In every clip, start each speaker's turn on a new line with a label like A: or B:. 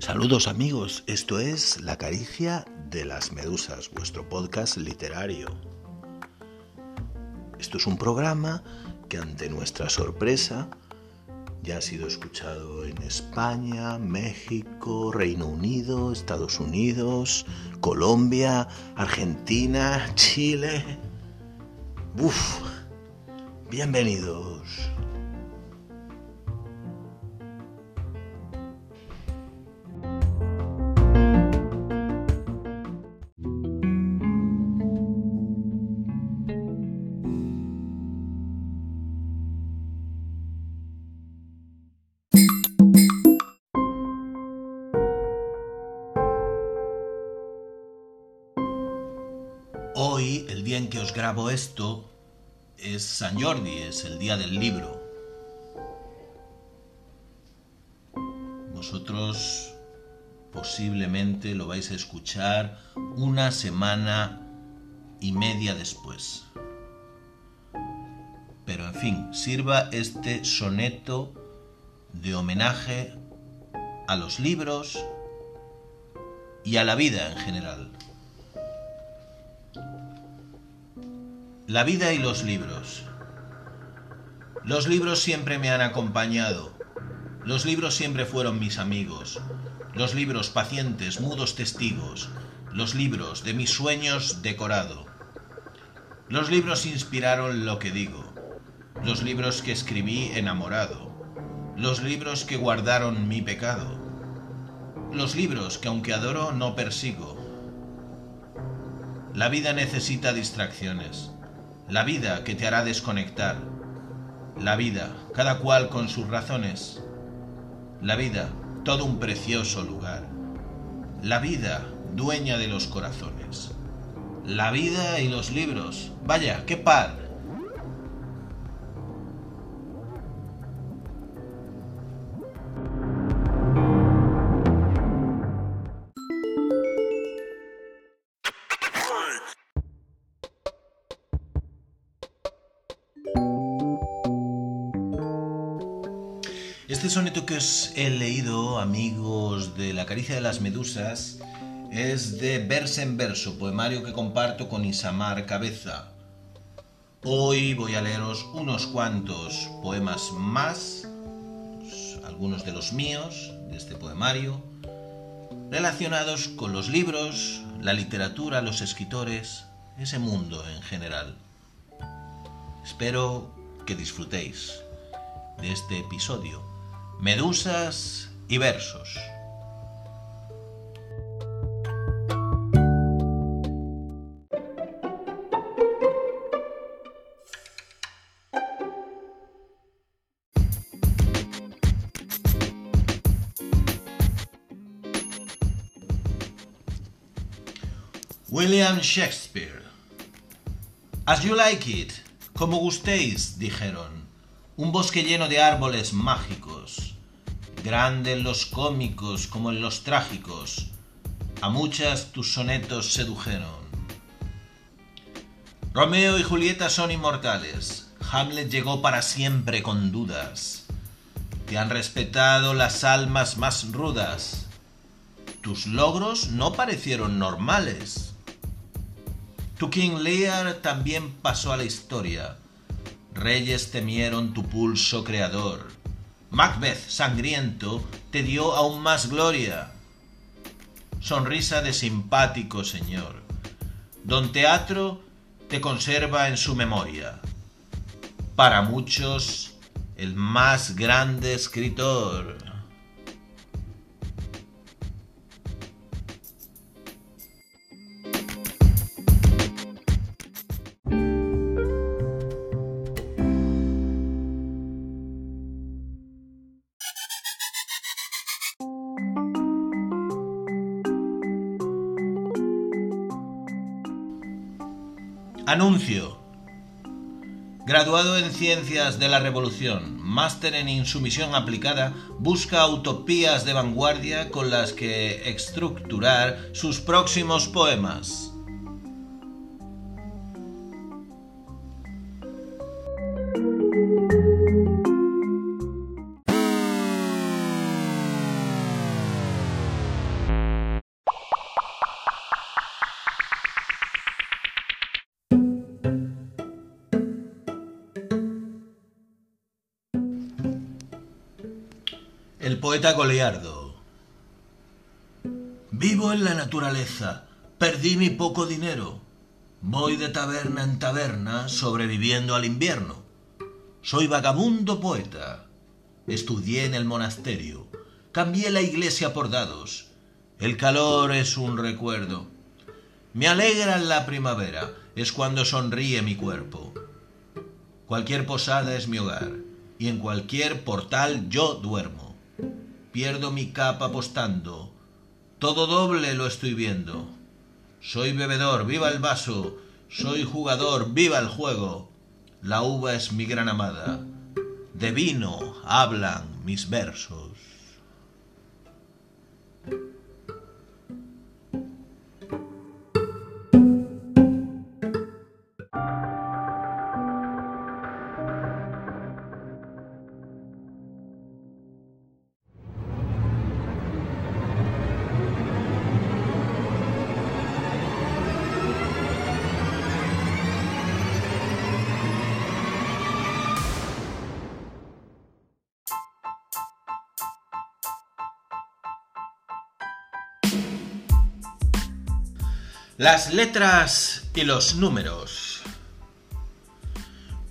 A: Saludos amigos, esto es La Caricia de las Medusas, vuestro podcast literario. Esto es un programa que ante nuestra sorpresa ya ha sido escuchado en España, México, Reino Unido, Estados Unidos, Colombia, Argentina, Chile. Uf, bienvenidos. Que os grabo esto, es San Jordi, es el día del libro. Vosotros posiblemente lo vais a escuchar una semana y media después. Pero en fin, sirva este soneto de homenaje a los libros y a la vida en general. La vida y los libros. Los libros siempre me han acompañado. Los libros siempre fueron mis amigos. Los libros pacientes, mudos testigos. Los libros de mis sueños decorado. Los libros inspiraron lo que digo. Los libros que escribí enamorado. Los libros que guardaron mi pecado. Los libros que aunque adoro no persigo. La vida necesita distracciones. La vida que te hará desconectar. La vida, cada cual con sus razones. La vida, todo un precioso lugar. La vida, dueña de los corazones. La vida y los libros. Vaya, qué par. Este soneto que os he leído, amigos de La caricia de las medusas, es de verso en verso, poemario que comparto con Isamar Cabeza. Hoy voy a leeros unos cuantos poemas más, algunos de los míos, de este poemario, relacionados con los libros, la literatura, los escritores, ese mundo en general. Espero que disfrutéis de este episodio. Medusas y versos. William Shakespeare. As you like it, como gustéis, dijeron. Un bosque lleno de árboles mágicos, grande en los cómicos como en los trágicos, a muchas tus sonetos sedujeron. Romeo y Julieta son inmortales, Hamlet llegó para siempre con dudas, te han respetado las almas más rudas, tus logros no parecieron normales. Tu King Lear también pasó a la historia, Reyes temieron tu pulso creador. Macbeth sangriento te dio aún más gloria. Sonrisa de simpático señor. Don Teatro te conserva en su memoria. Para muchos, el más grande escritor. Anuncio. Graduado en Ciencias de la Revolución, máster en Insumisión Aplicada, busca utopías de vanguardia con las que estructurar sus próximos poemas. Vivo en la naturaleza, perdí mi poco dinero. Voy de taberna en taberna sobreviviendo al invierno. Soy vagabundo poeta. Estudié en el monasterio. Cambié la iglesia por dados. El calor es un recuerdo. Me alegra la primavera, es cuando sonríe mi cuerpo. Cualquier posada es mi hogar, y en cualquier portal yo duermo. Pierdo mi capa apostando, todo doble lo estoy viendo. Soy bebedor, viva el vaso. Soy jugador, viva el juego. La uva es mi gran amada. De vino hablan mis versos. Las letras y los números.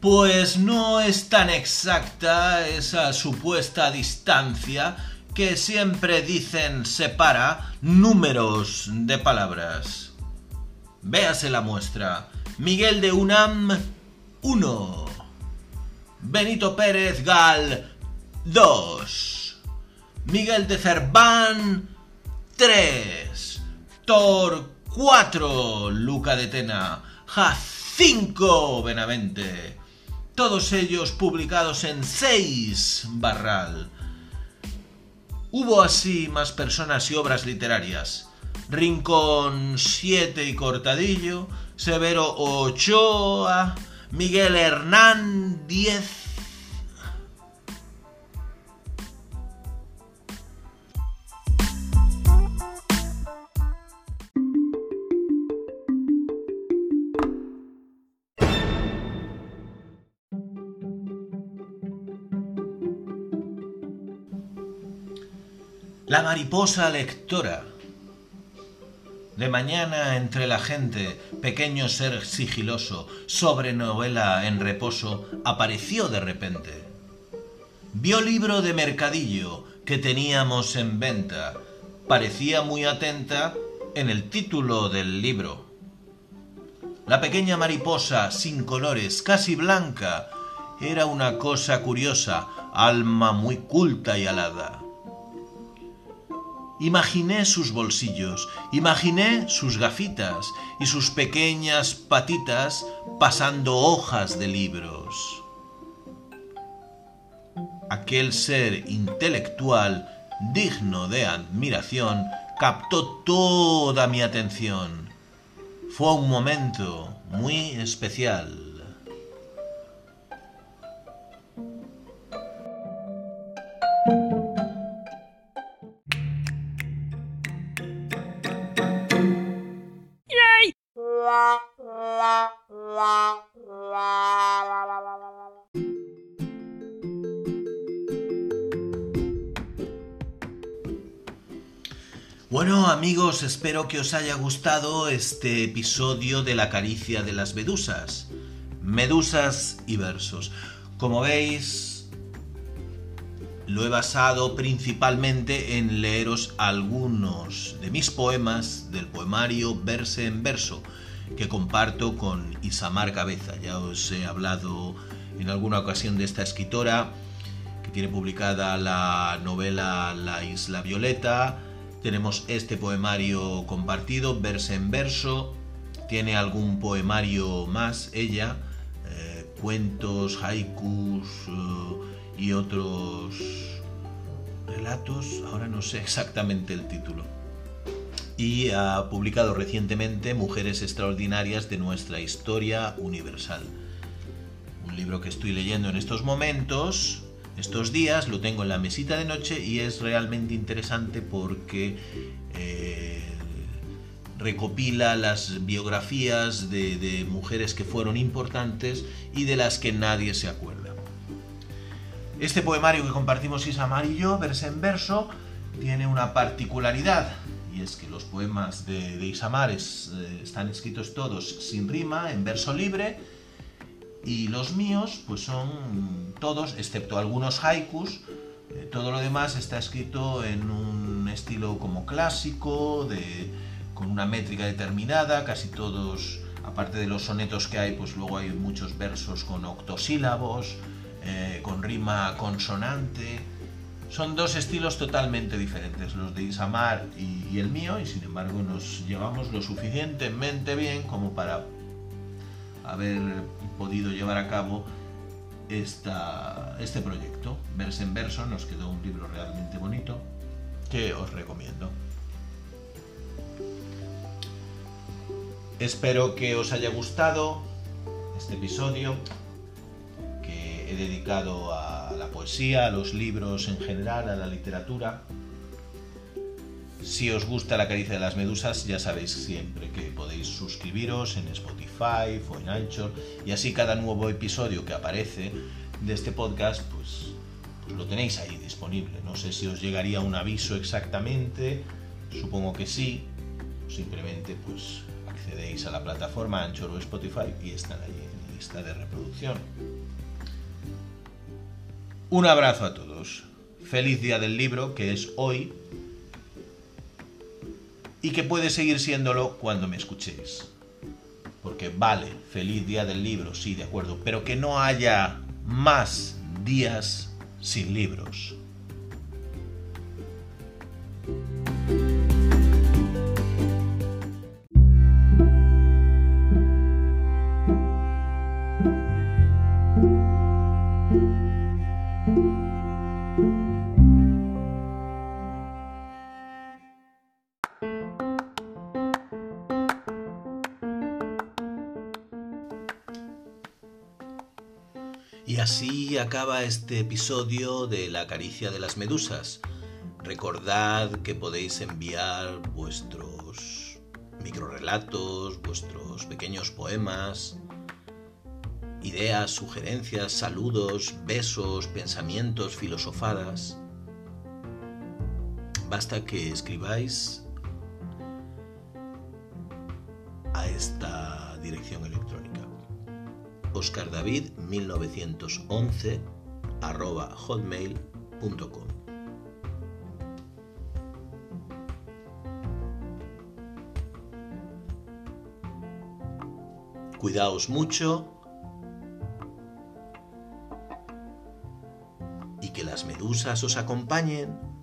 A: Pues no es tan exacta esa supuesta distancia que siempre dicen separa números de palabras. Véase la muestra. Miguel de Unam 1. Benito Pérez Gal 2. Miguel de Cerván 3. Tor 4 Luca de Tena, Jacinco Benavente, todos ellos publicados en 6 Barral. Hubo así más personas y obras literarias. Rincón 7 y Cortadillo, Severo Ochoa, Miguel Hernán La mariposa lectora. De mañana entre la gente, pequeño ser sigiloso, sobre novela en reposo, apareció de repente. Vio libro de mercadillo que teníamos en venta. Parecía muy atenta en el título del libro. La pequeña mariposa, sin colores, casi blanca, era una cosa curiosa, alma muy culta y alada. Imaginé sus bolsillos, imaginé sus gafitas y sus pequeñas patitas pasando hojas de libros. Aquel ser intelectual digno de admiración captó toda mi atención. Fue un momento muy especial. Amigos, espero que os haya gustado este episodio de la caricia de las medusas. Medusas y versos. Como veis, lo he basado principalmente en leeros algunos de mis poemas del poemario Verse en Verso, que comparto con Isamar Cabeza. Ya os he hablado en alguna ocasión de esta escritora, que tiene publicada la novela La Isla Violeta, tenemos este poemario compartido, verso en verso. Tiene algún poemario más ella, eh, cuentos, haikus eh, y otros relatos. Ahora no sé exactamente el título. Y ha publicado recientemente Mujeres Extraordinarias de nuestra Historia Universal. Un libro que estoy leyendo en estos momentos estos días, lo tengo en la mesita de noche y es realmente interesante porque eh, recopila las biografías de, mujeres que fueron importantes y de las que nadie se acuerda. Este poemario que compartimos Isamar y yo, verso en verso, tiene una particularidad y es que los poemas de, Isamar eh, están escritos todos sin rima, en verso libre, y los míos pues son todos, excepto algunos haikus, eh, todo lo demás está escrito en un estilo como clásico, de, con una métrica determinada, casi todos, aparte de los sonetos que hay, pues luego hay muchos versos con octosílabos, eh, con rima consonante. Son dos estilos totalmente diferentes, los de Isamar y, el mío, y sin embargo nos llevamos lo suficientemente bien como para haber podido llevar a cabo esta, este proyecto. Verso en verso nos quedó un libro realmente bonito que os recomiendo. Espero que os haya gustado este episodio que he dedicado a la poesía, a los libros en general, a la literatura. Si os gusta la caricia de las medusas, ya sabéis siempre que suscribiros en Spotify o en Anchor y así cada nuevo episodio que aparece de este podcast, pues, pues lo tenéis ahí disponible. No sé si os llegaría un aviso exactamente, supongo que sí, simplemente pues accedéis a la plataforma Anchor o Spotify y están ahí en lista de reproducción. Un abrazo a todos. Feliz día del libro, que es hoy, y que puede seguir siéndolo cuando me escuchéis. Porque vale, feliz día del libro, sí, de acuerdo, pero que no haya más días sin libros. Y así acaba este episodio de La caricia de las medusas. Recordad que podéis enviar vuestros microrelatos, vuestros pequeños poemas, ideas, sugerencias, saludos, besos, pensamientos, filosofadas. Basta que escribáis a esta dirección electrónica oscardavid1911 arroba hotmail.com Cuidaos mucho y que las medusas os acompañen